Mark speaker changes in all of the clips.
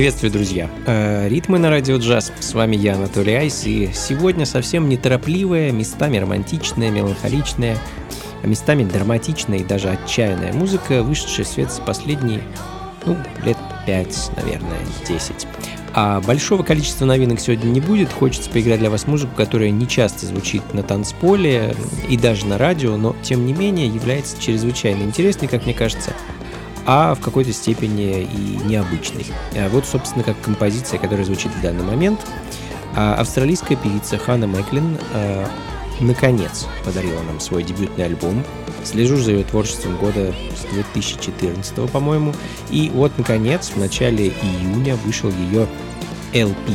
Speaker 1: Приветствую, друзья! Э, Ритмы на радио джаз. С вами я, Анатолий Айс, и сегодня совсем неторопливая, местами романтичная, меланхоличная, а местами драматичная и даже отчаянная музыка, вышедшая в свет за последние, ну, лет 5, наверное, 10. А большого количества новинок сегодня не будет. Хочется поиграть для вас музыку, которая не часто звучит на танцполе и даже на радио, но тем не менее является чрезвычайно интересной, как мне кажется, а в какой-то степени и необычный. А Вот, собственно, как композиция, которая звучит в данный момент. А Австралийская певица Ханна Мэклин э, наконец подарила нам свой дебютный альбом. Слежу за ее творчеством года с 2014, по-моему. И вот, наконец, в начале июня вышел ее LP.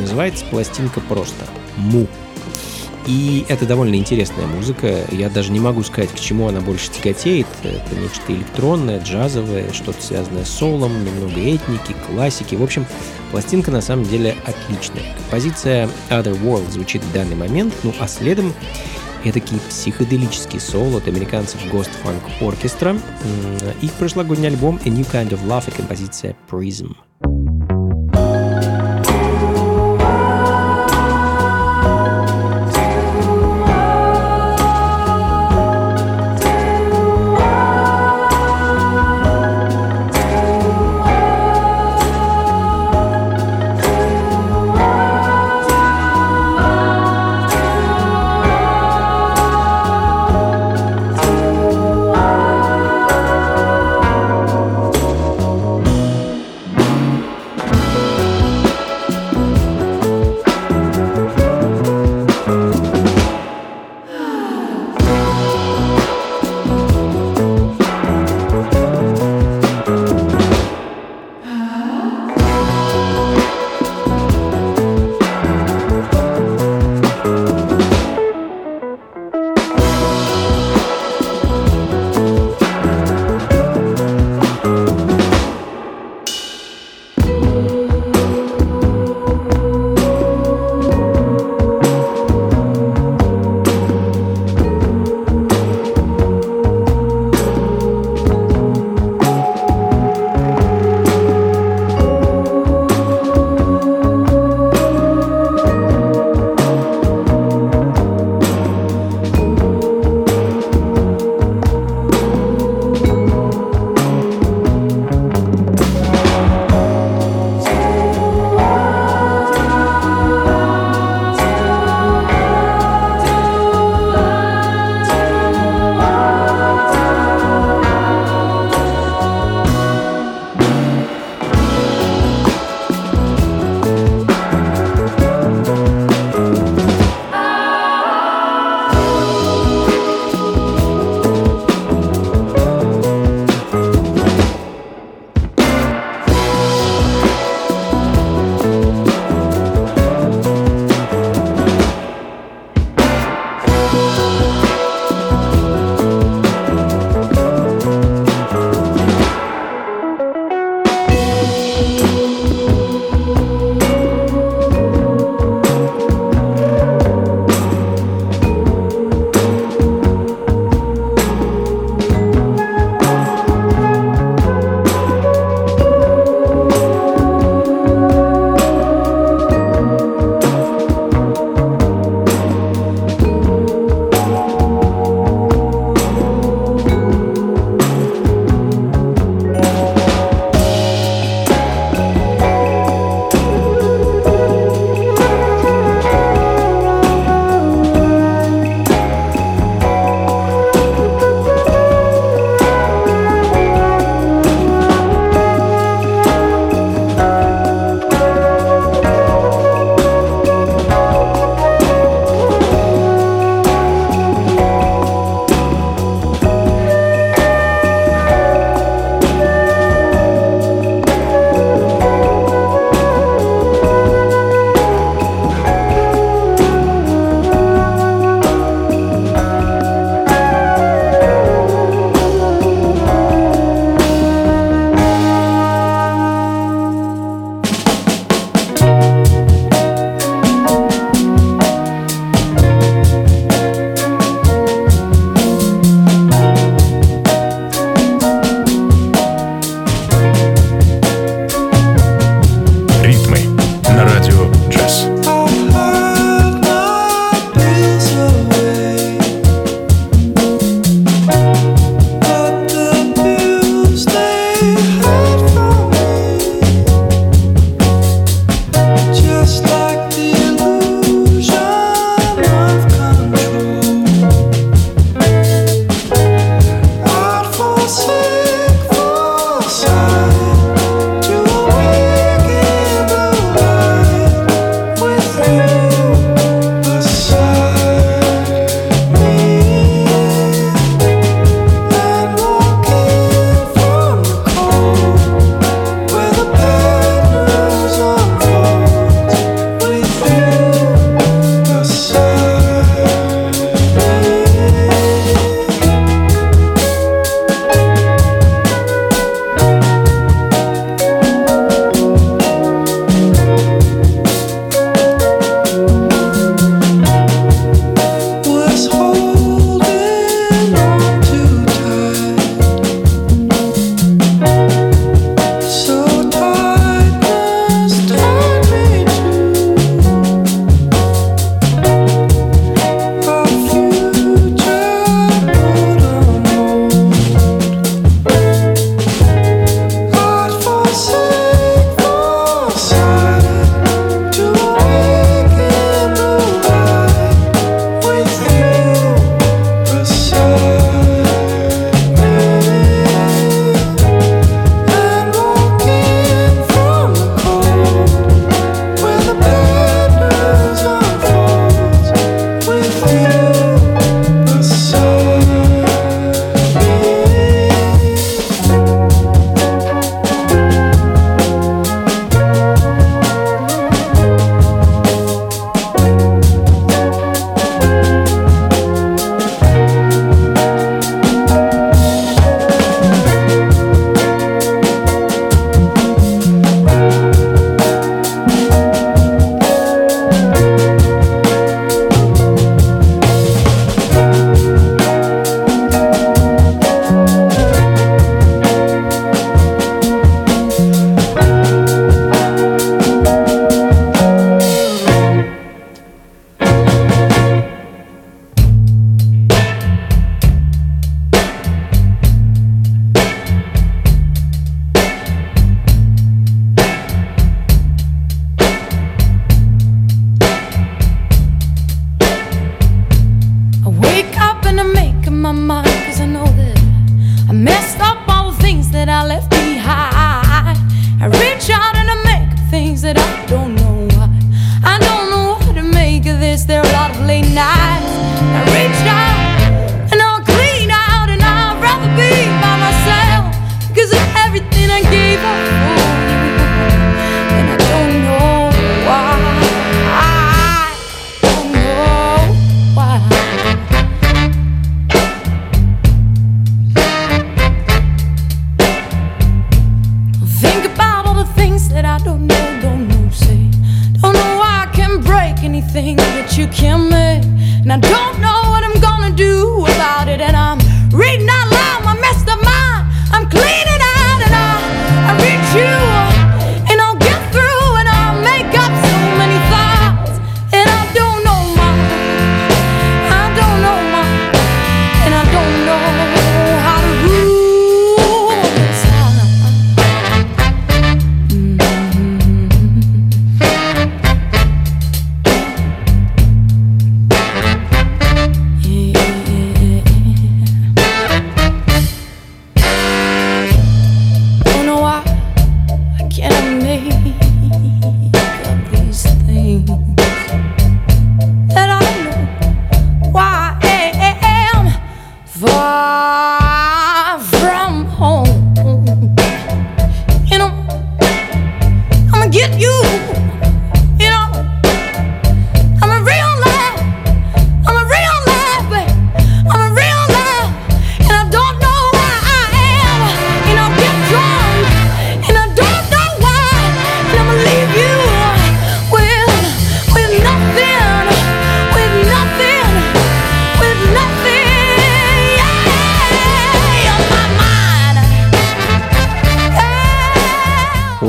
Speaker 1: Называется пластинка просто «Му». И это довольно интересная музыка. Я даже не могу сказать, к чему она больше тяготеет. Это нечто электронное, джазовое, что-то связанное с солом, немного этники, классики. В общем, пластинка на самом деле отличная. Композиция Other World звучит в данный момент, ну а следом такие психоделический соло от американцев Ghost Funk Orchestra. Их прошлогодний альбом A New Kind of Love и композиция Prism.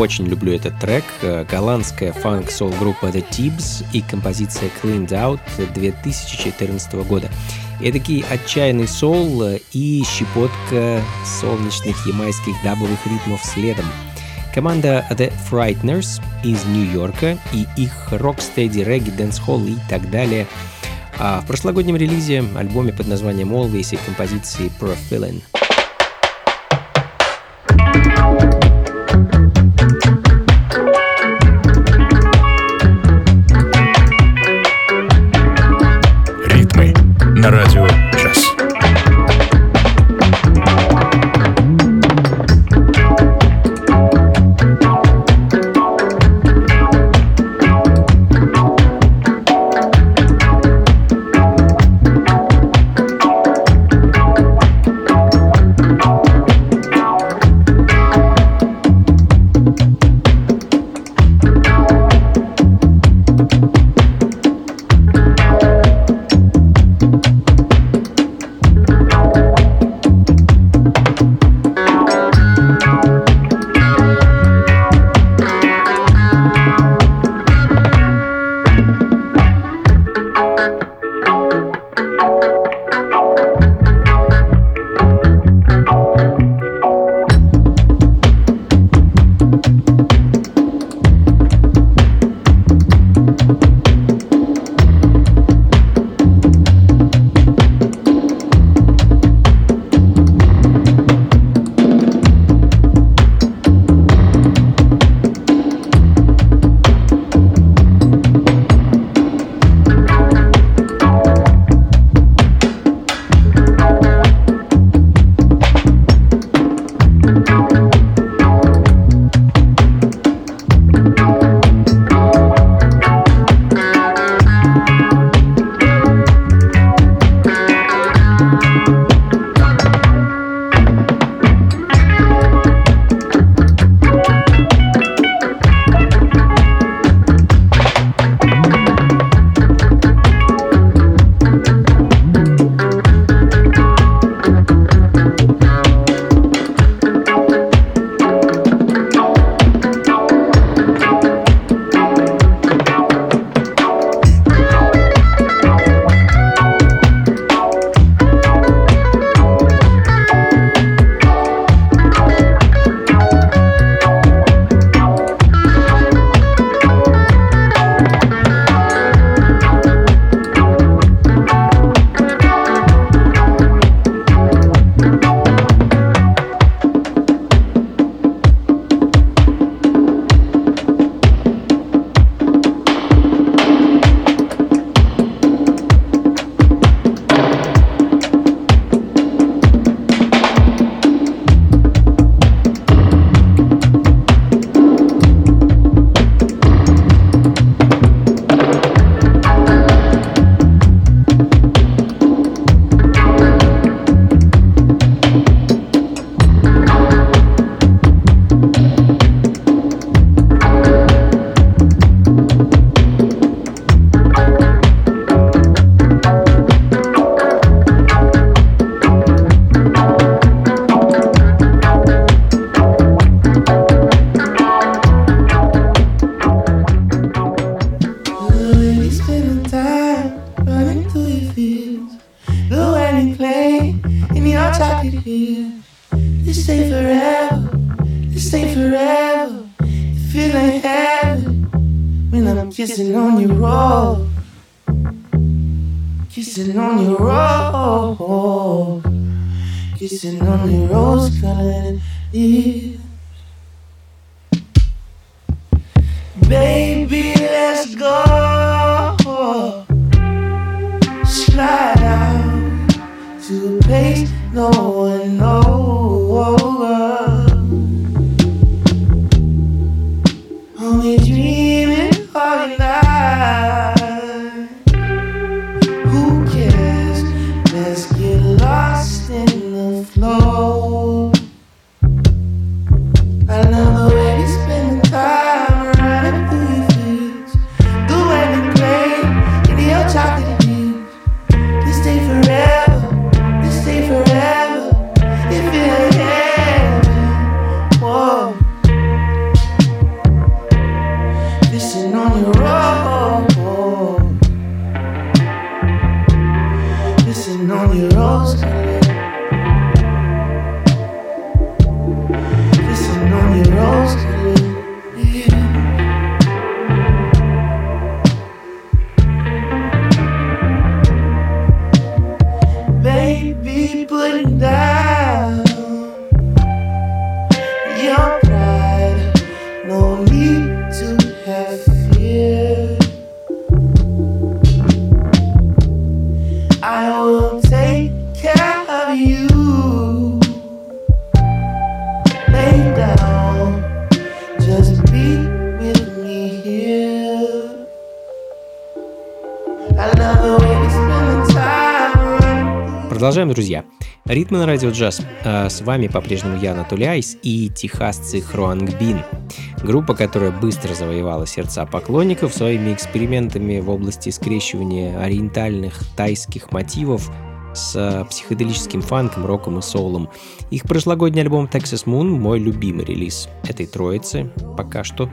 Speaker 1: очень люблю этот трек. Э, голландская фанк-сол группа The Tibbs и композиция Cleaned Out 2014 года. Эдакий отчаянный сол э, и щепотка солнечных ямайских дабовых ритмов следом. Команда The Frightnrs из Нью-Йорка и их рок-стеди, регги, дэнс-холл и так далее. А в прошлогоднем релизе, альбоме под названием Always и композиции
Speaker 2: Pro Feeling. On your rose-colored
Speaker 1: друзья. Ритмы на радио джаз. А С вами по-прежнему я, Анатолий Айс и техасцы Хруанг Бин. Группа, которая быстро завоевала сердца поклонников своими экспериментами в области скрещивания ориентальных тайских мотивов с а, психоделическим фанком, роком и соулом. Их прошлогодний альбом Texas Moon – мой любимый релиз этой троицы, пока что.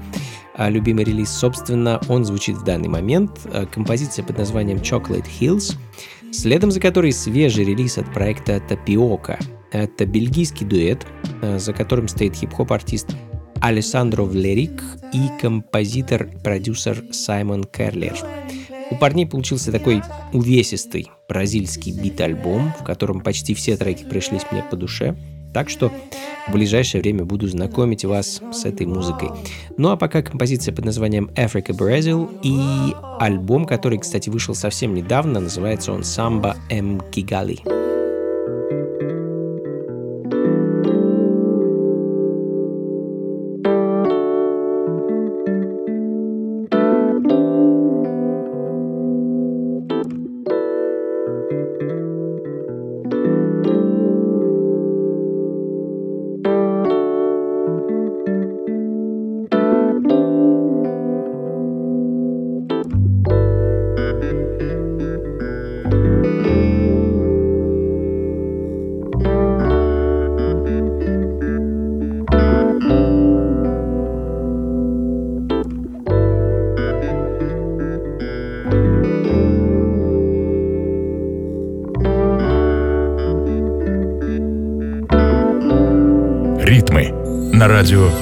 Speaker 1: А любимый релиз, собственно, он звучит в данный момент. А, Композиция под названием Chocolate Hills, следом за которой свежий релиз от проекта Tapioca. Это бельгийский дуэт, а, за которым стоит хип-хоп-артист Алессандро Влерик и композитор-продюсер Саймон Керлер. У парней получился такой увесистый бразильский бит-альбом, в котором почти все треки пришлись мне по душе. Так что в ближайшее время буду знакомить вас с этой музыкой. Ну а пока композиция под названием Africa Brazil и альбом, который, кстати, вышел совсем недавно, называется он Samba M Kigali.
Speaker 3: Ритмы радио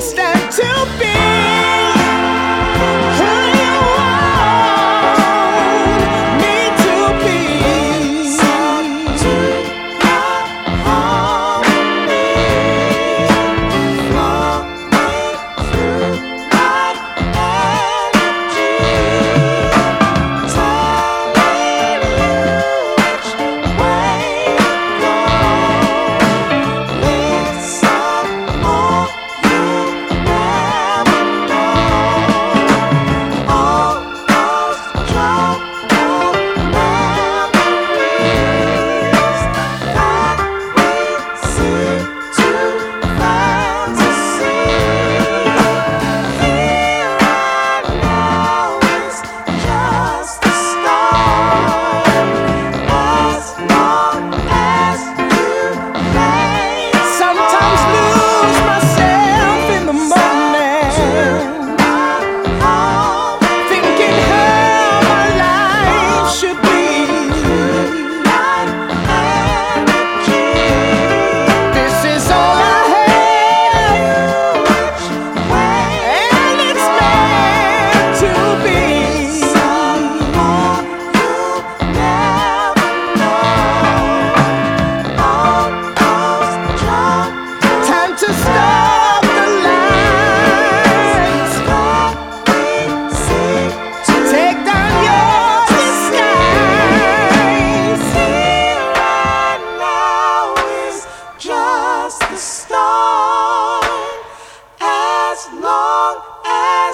Speaker 2: Stay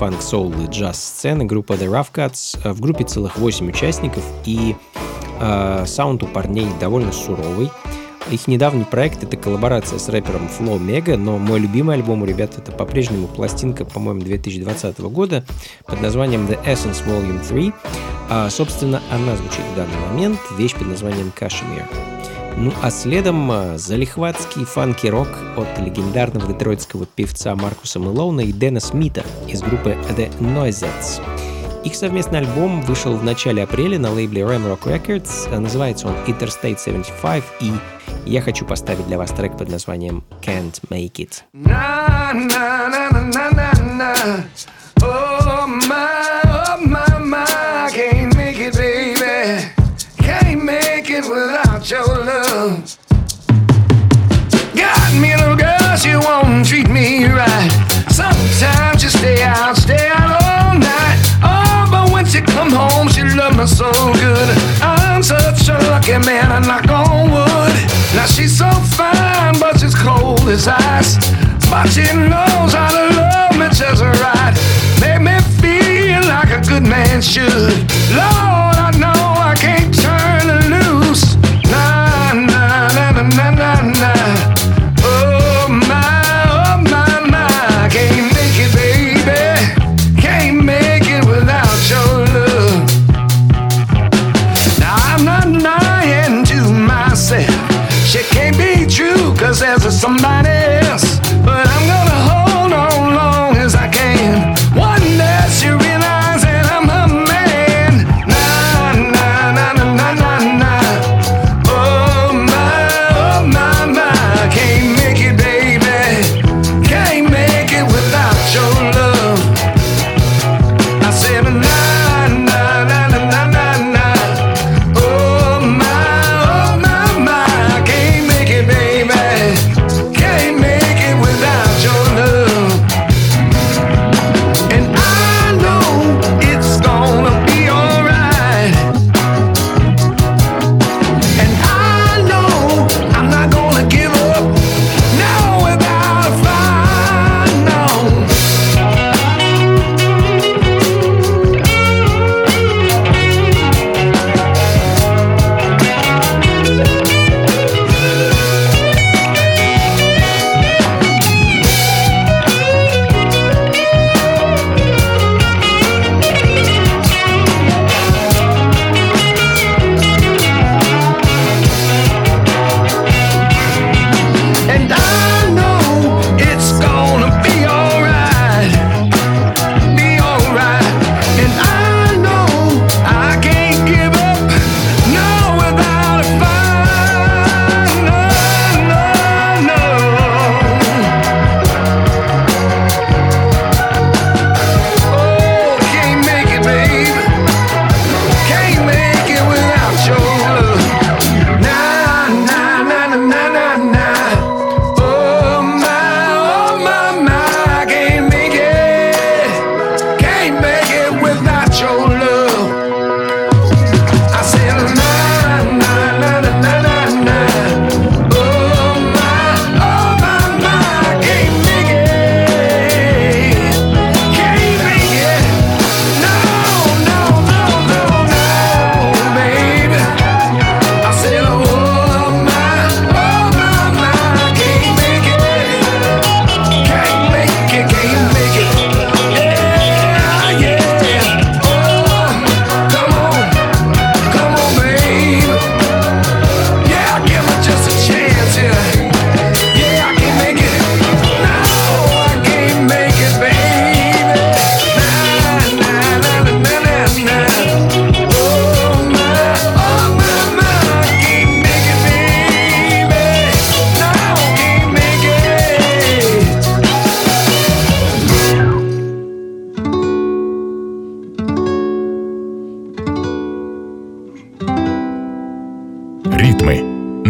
Speaker 1: Фанк, соул и джаз-сцены группа The Rough Cuts. Э, В группе целых 8 участников, и э, саунд у парней довольно суровый. Их недавний проект — это коллаборация с рэпером Flow Mega, но мой любимый альбом у ребят — это по-прежнему пластинка, по-моему, 2020 года под названием The Essence Volume 3. А, собственно, она звучит в данный момент, вещь под названием Kashmir. Ну а следом а, залихватский фанки-рок от легендарного детройтского певца Маркуса Мэлоуна и Дэна Смита из группы The Noisettes. Их совместный альбом вышел в начале апреля на лейбле Ramrock Records. Называется он Interstate 75, и я хочу поставить для вас трек под названием Can't Make It.
Speaker 4: Na na na na na na na. Make without your love. Got me a little girl, she won't treat me right. Sometimes she stay out, stay out all night. Oh, but when she come home, she love me so good. I'm such a lucky man, I knock on wood. Now she's so fine, but she's cold as ice. But she knows how to love me just right. Make me feel like a good man should. Lord, I know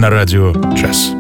Speaker 3: на радио «Джаз».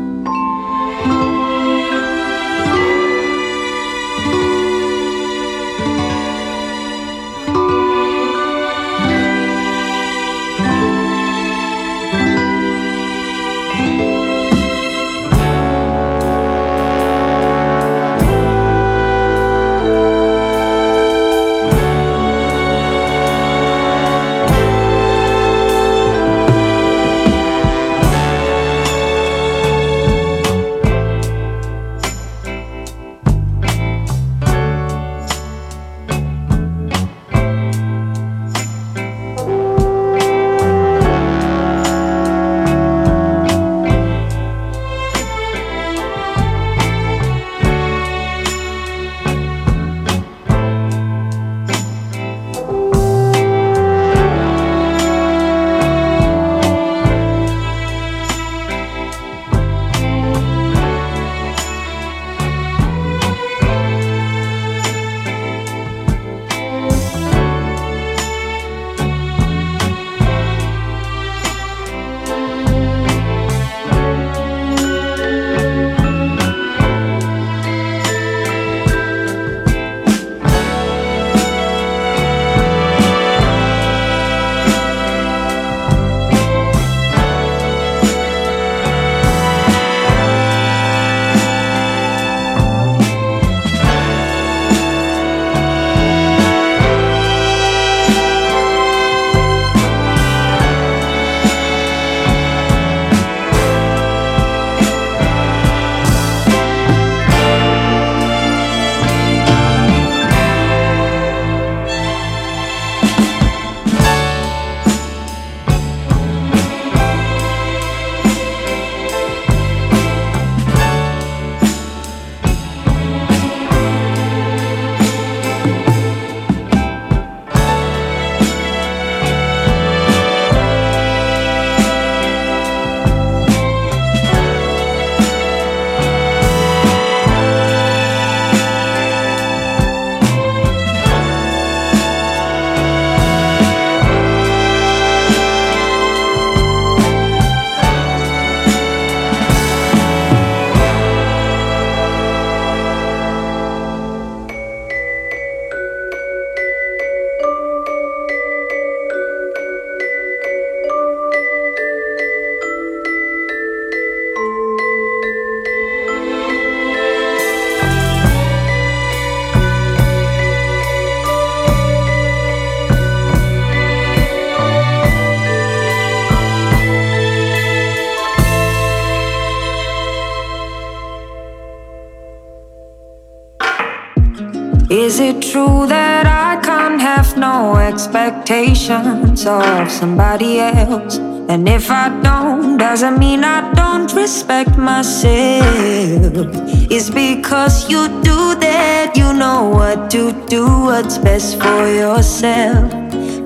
Speaker 5: True that I can't have no expectations of somebody else? And if I don't, doesn't mean I don't respect myself. It's because you do that, you know what to do, what's best for yourself.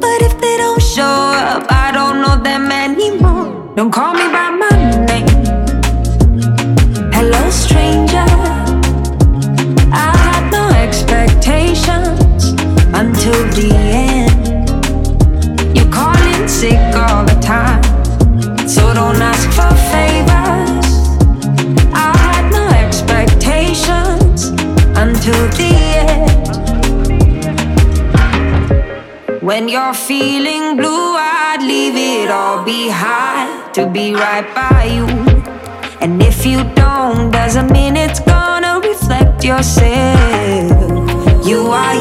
Speaker 5: But if they don't show up, I don't know them anymore. Don't call me by my to be right by you. And if you don't, doesn't mean it's gonna reflect yourself. You are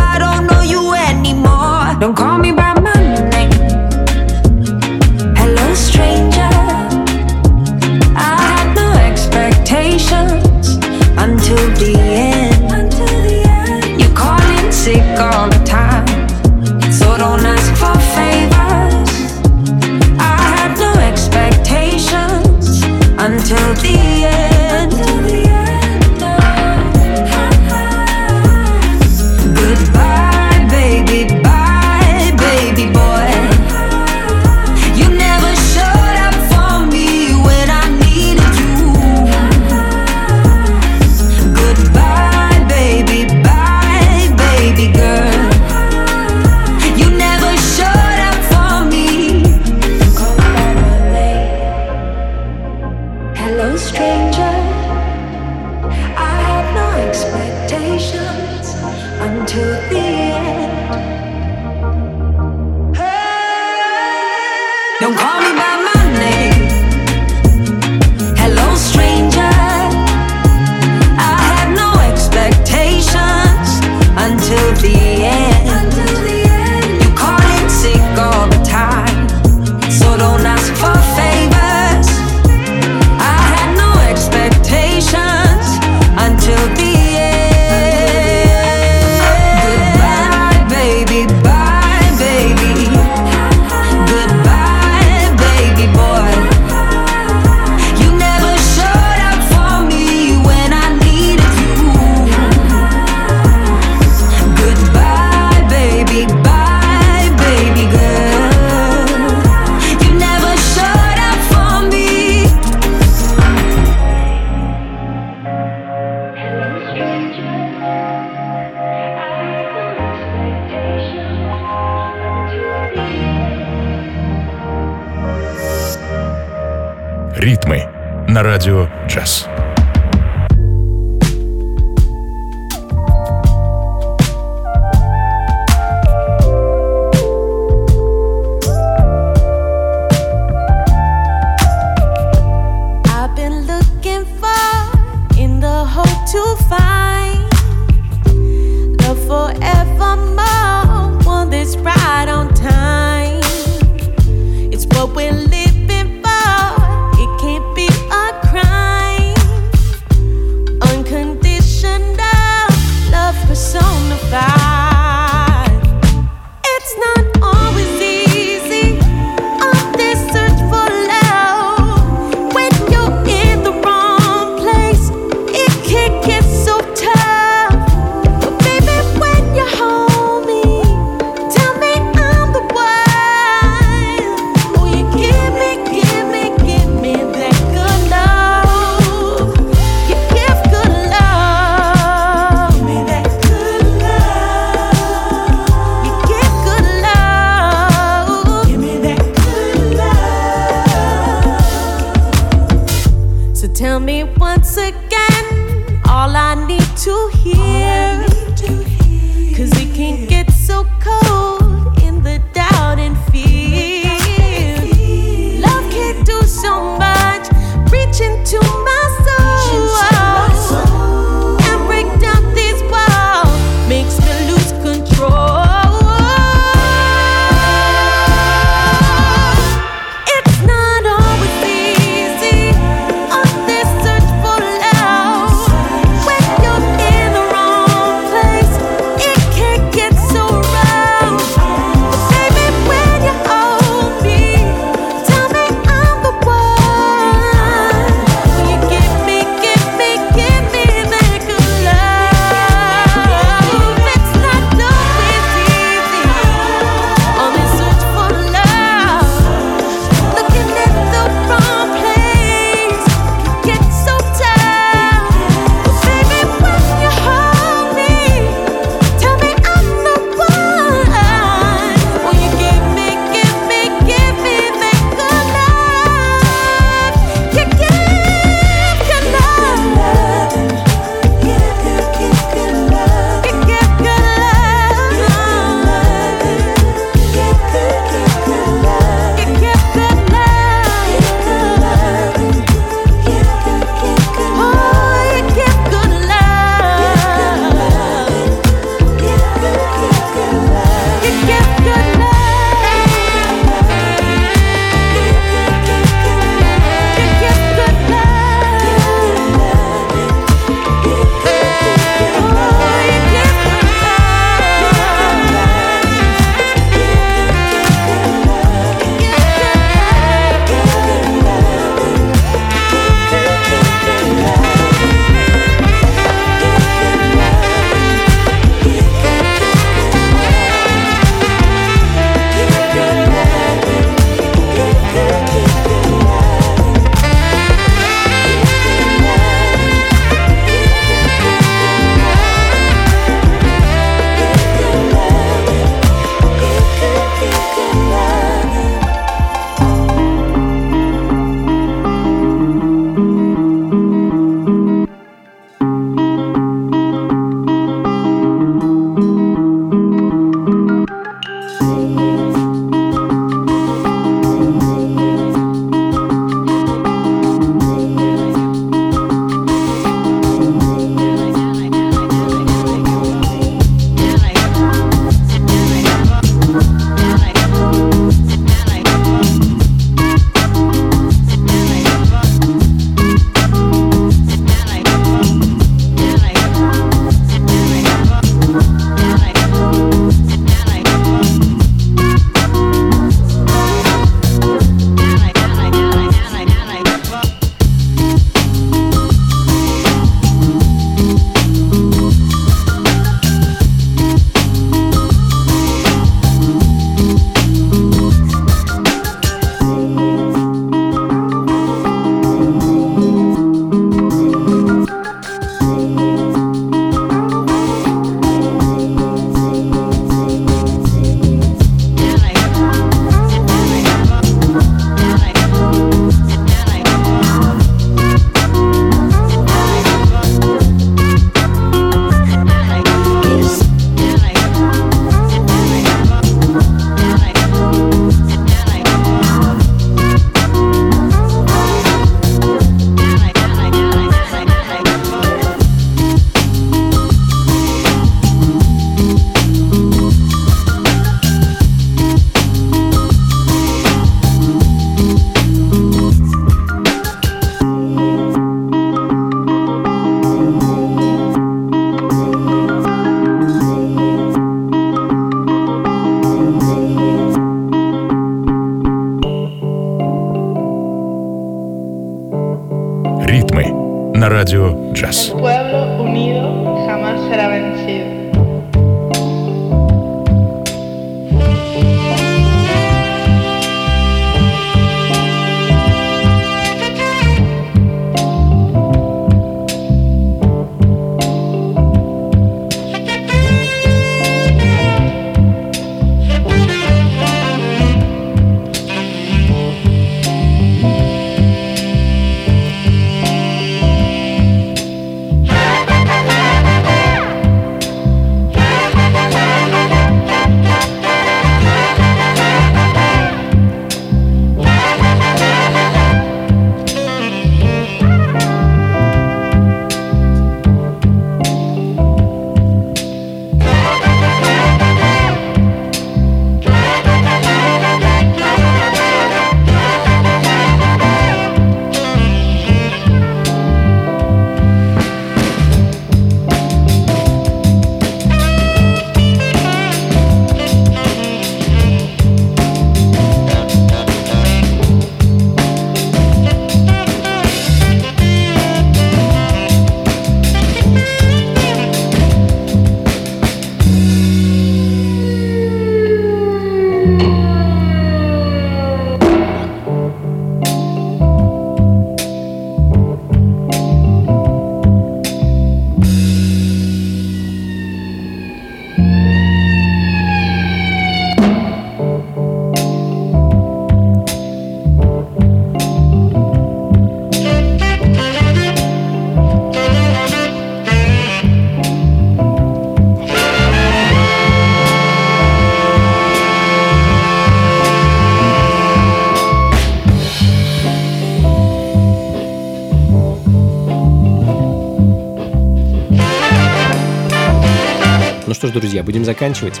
Speaker 1: друзья, будем заканчивать.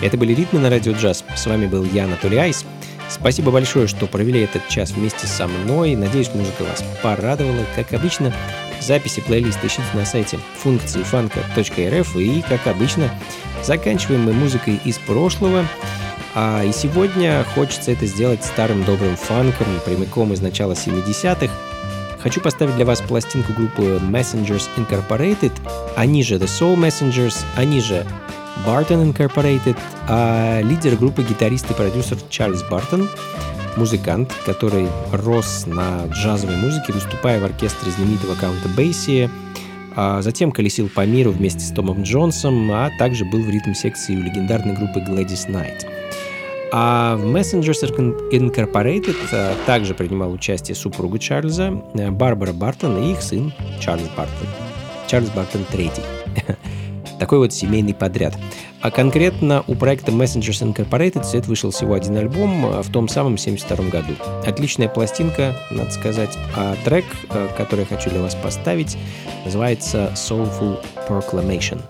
Speaker 1: Это были «Ритмы на радио джаз». С вами был я, Анатолий Айс. Спасибо большое, что провели этот час вместе со мной. Надеюсь, музыка вас порадовала. Как обычно, записи плейлиста ищите на сайте функции фанка.рф. И, как обычно, заканчиваем мы музыкой из прошлого. А и сегодня хочется это сделать старым добрым фанком, прямиком из начала 70-х. Хочу поставить для вас пластинку группы Messengers Incorporated, они же The Soul Messengers, они же Barton Incorporated, а лидер группы гитарист и продюсер Чарльз Бартон, музыкант, который рос на джазовой музыке, выступая в оркестре знаменитого Каунта Бейси, а затем колесил по миру вместе с Томом Джонсом, а также был в ритм-секции у легендарной группы Gladys Knight. А в Messengers Incorporated а, также принимал участие супруга Чарльза, э, Барбара Бартон и их сын Чарльз Бартон. Чарльз Бартон III. Такой вот семейный подряд. А конкретно у проекта Messengers Incorporated свет вышел всего один альбом а, в том самом 72 году. Отличная пластинка, надо сказать. А трек, э, который я хочу для вас поставить, называется Soulful Proclamation.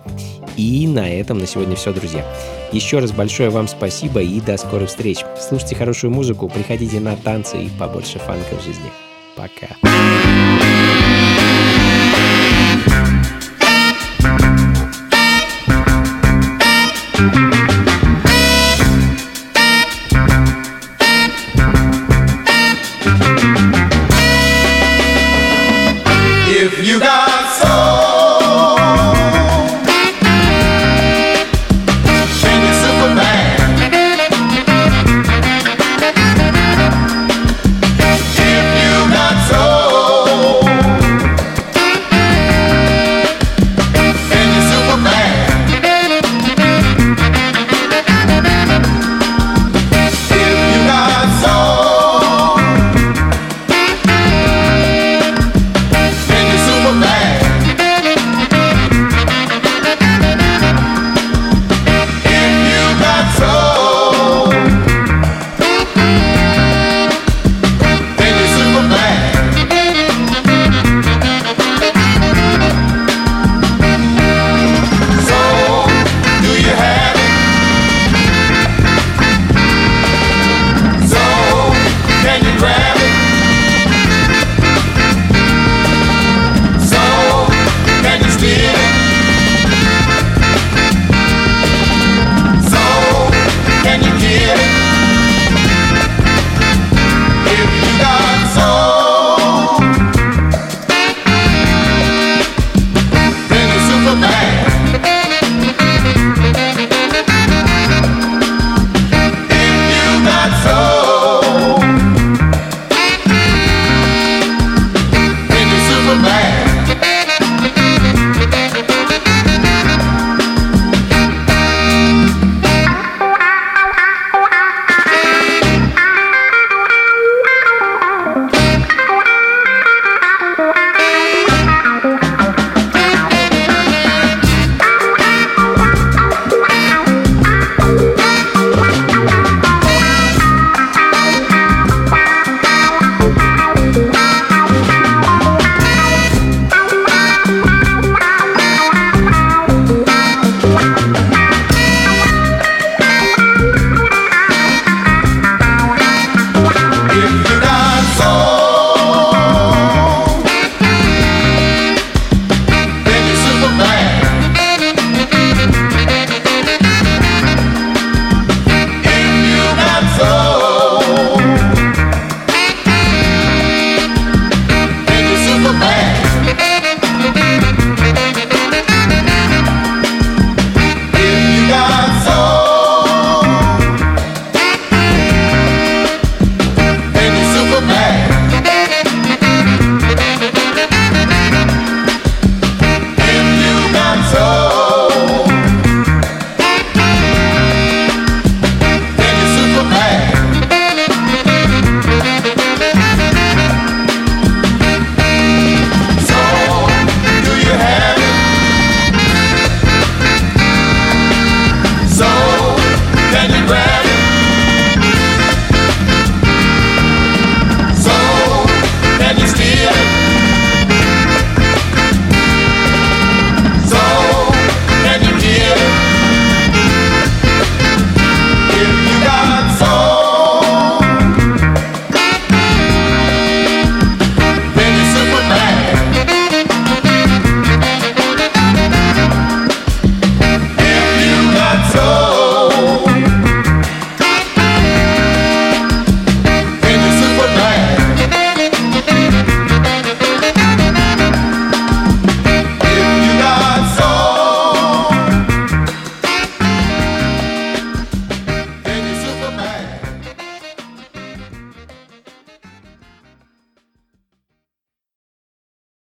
Speaker 1: И на этом на сегодня все, друзья. Еще раз большое вам спасибо и до скорых встреч. Слушайте хорошую музыку, приходите на танцы и побольше фанка в жизни. Пока.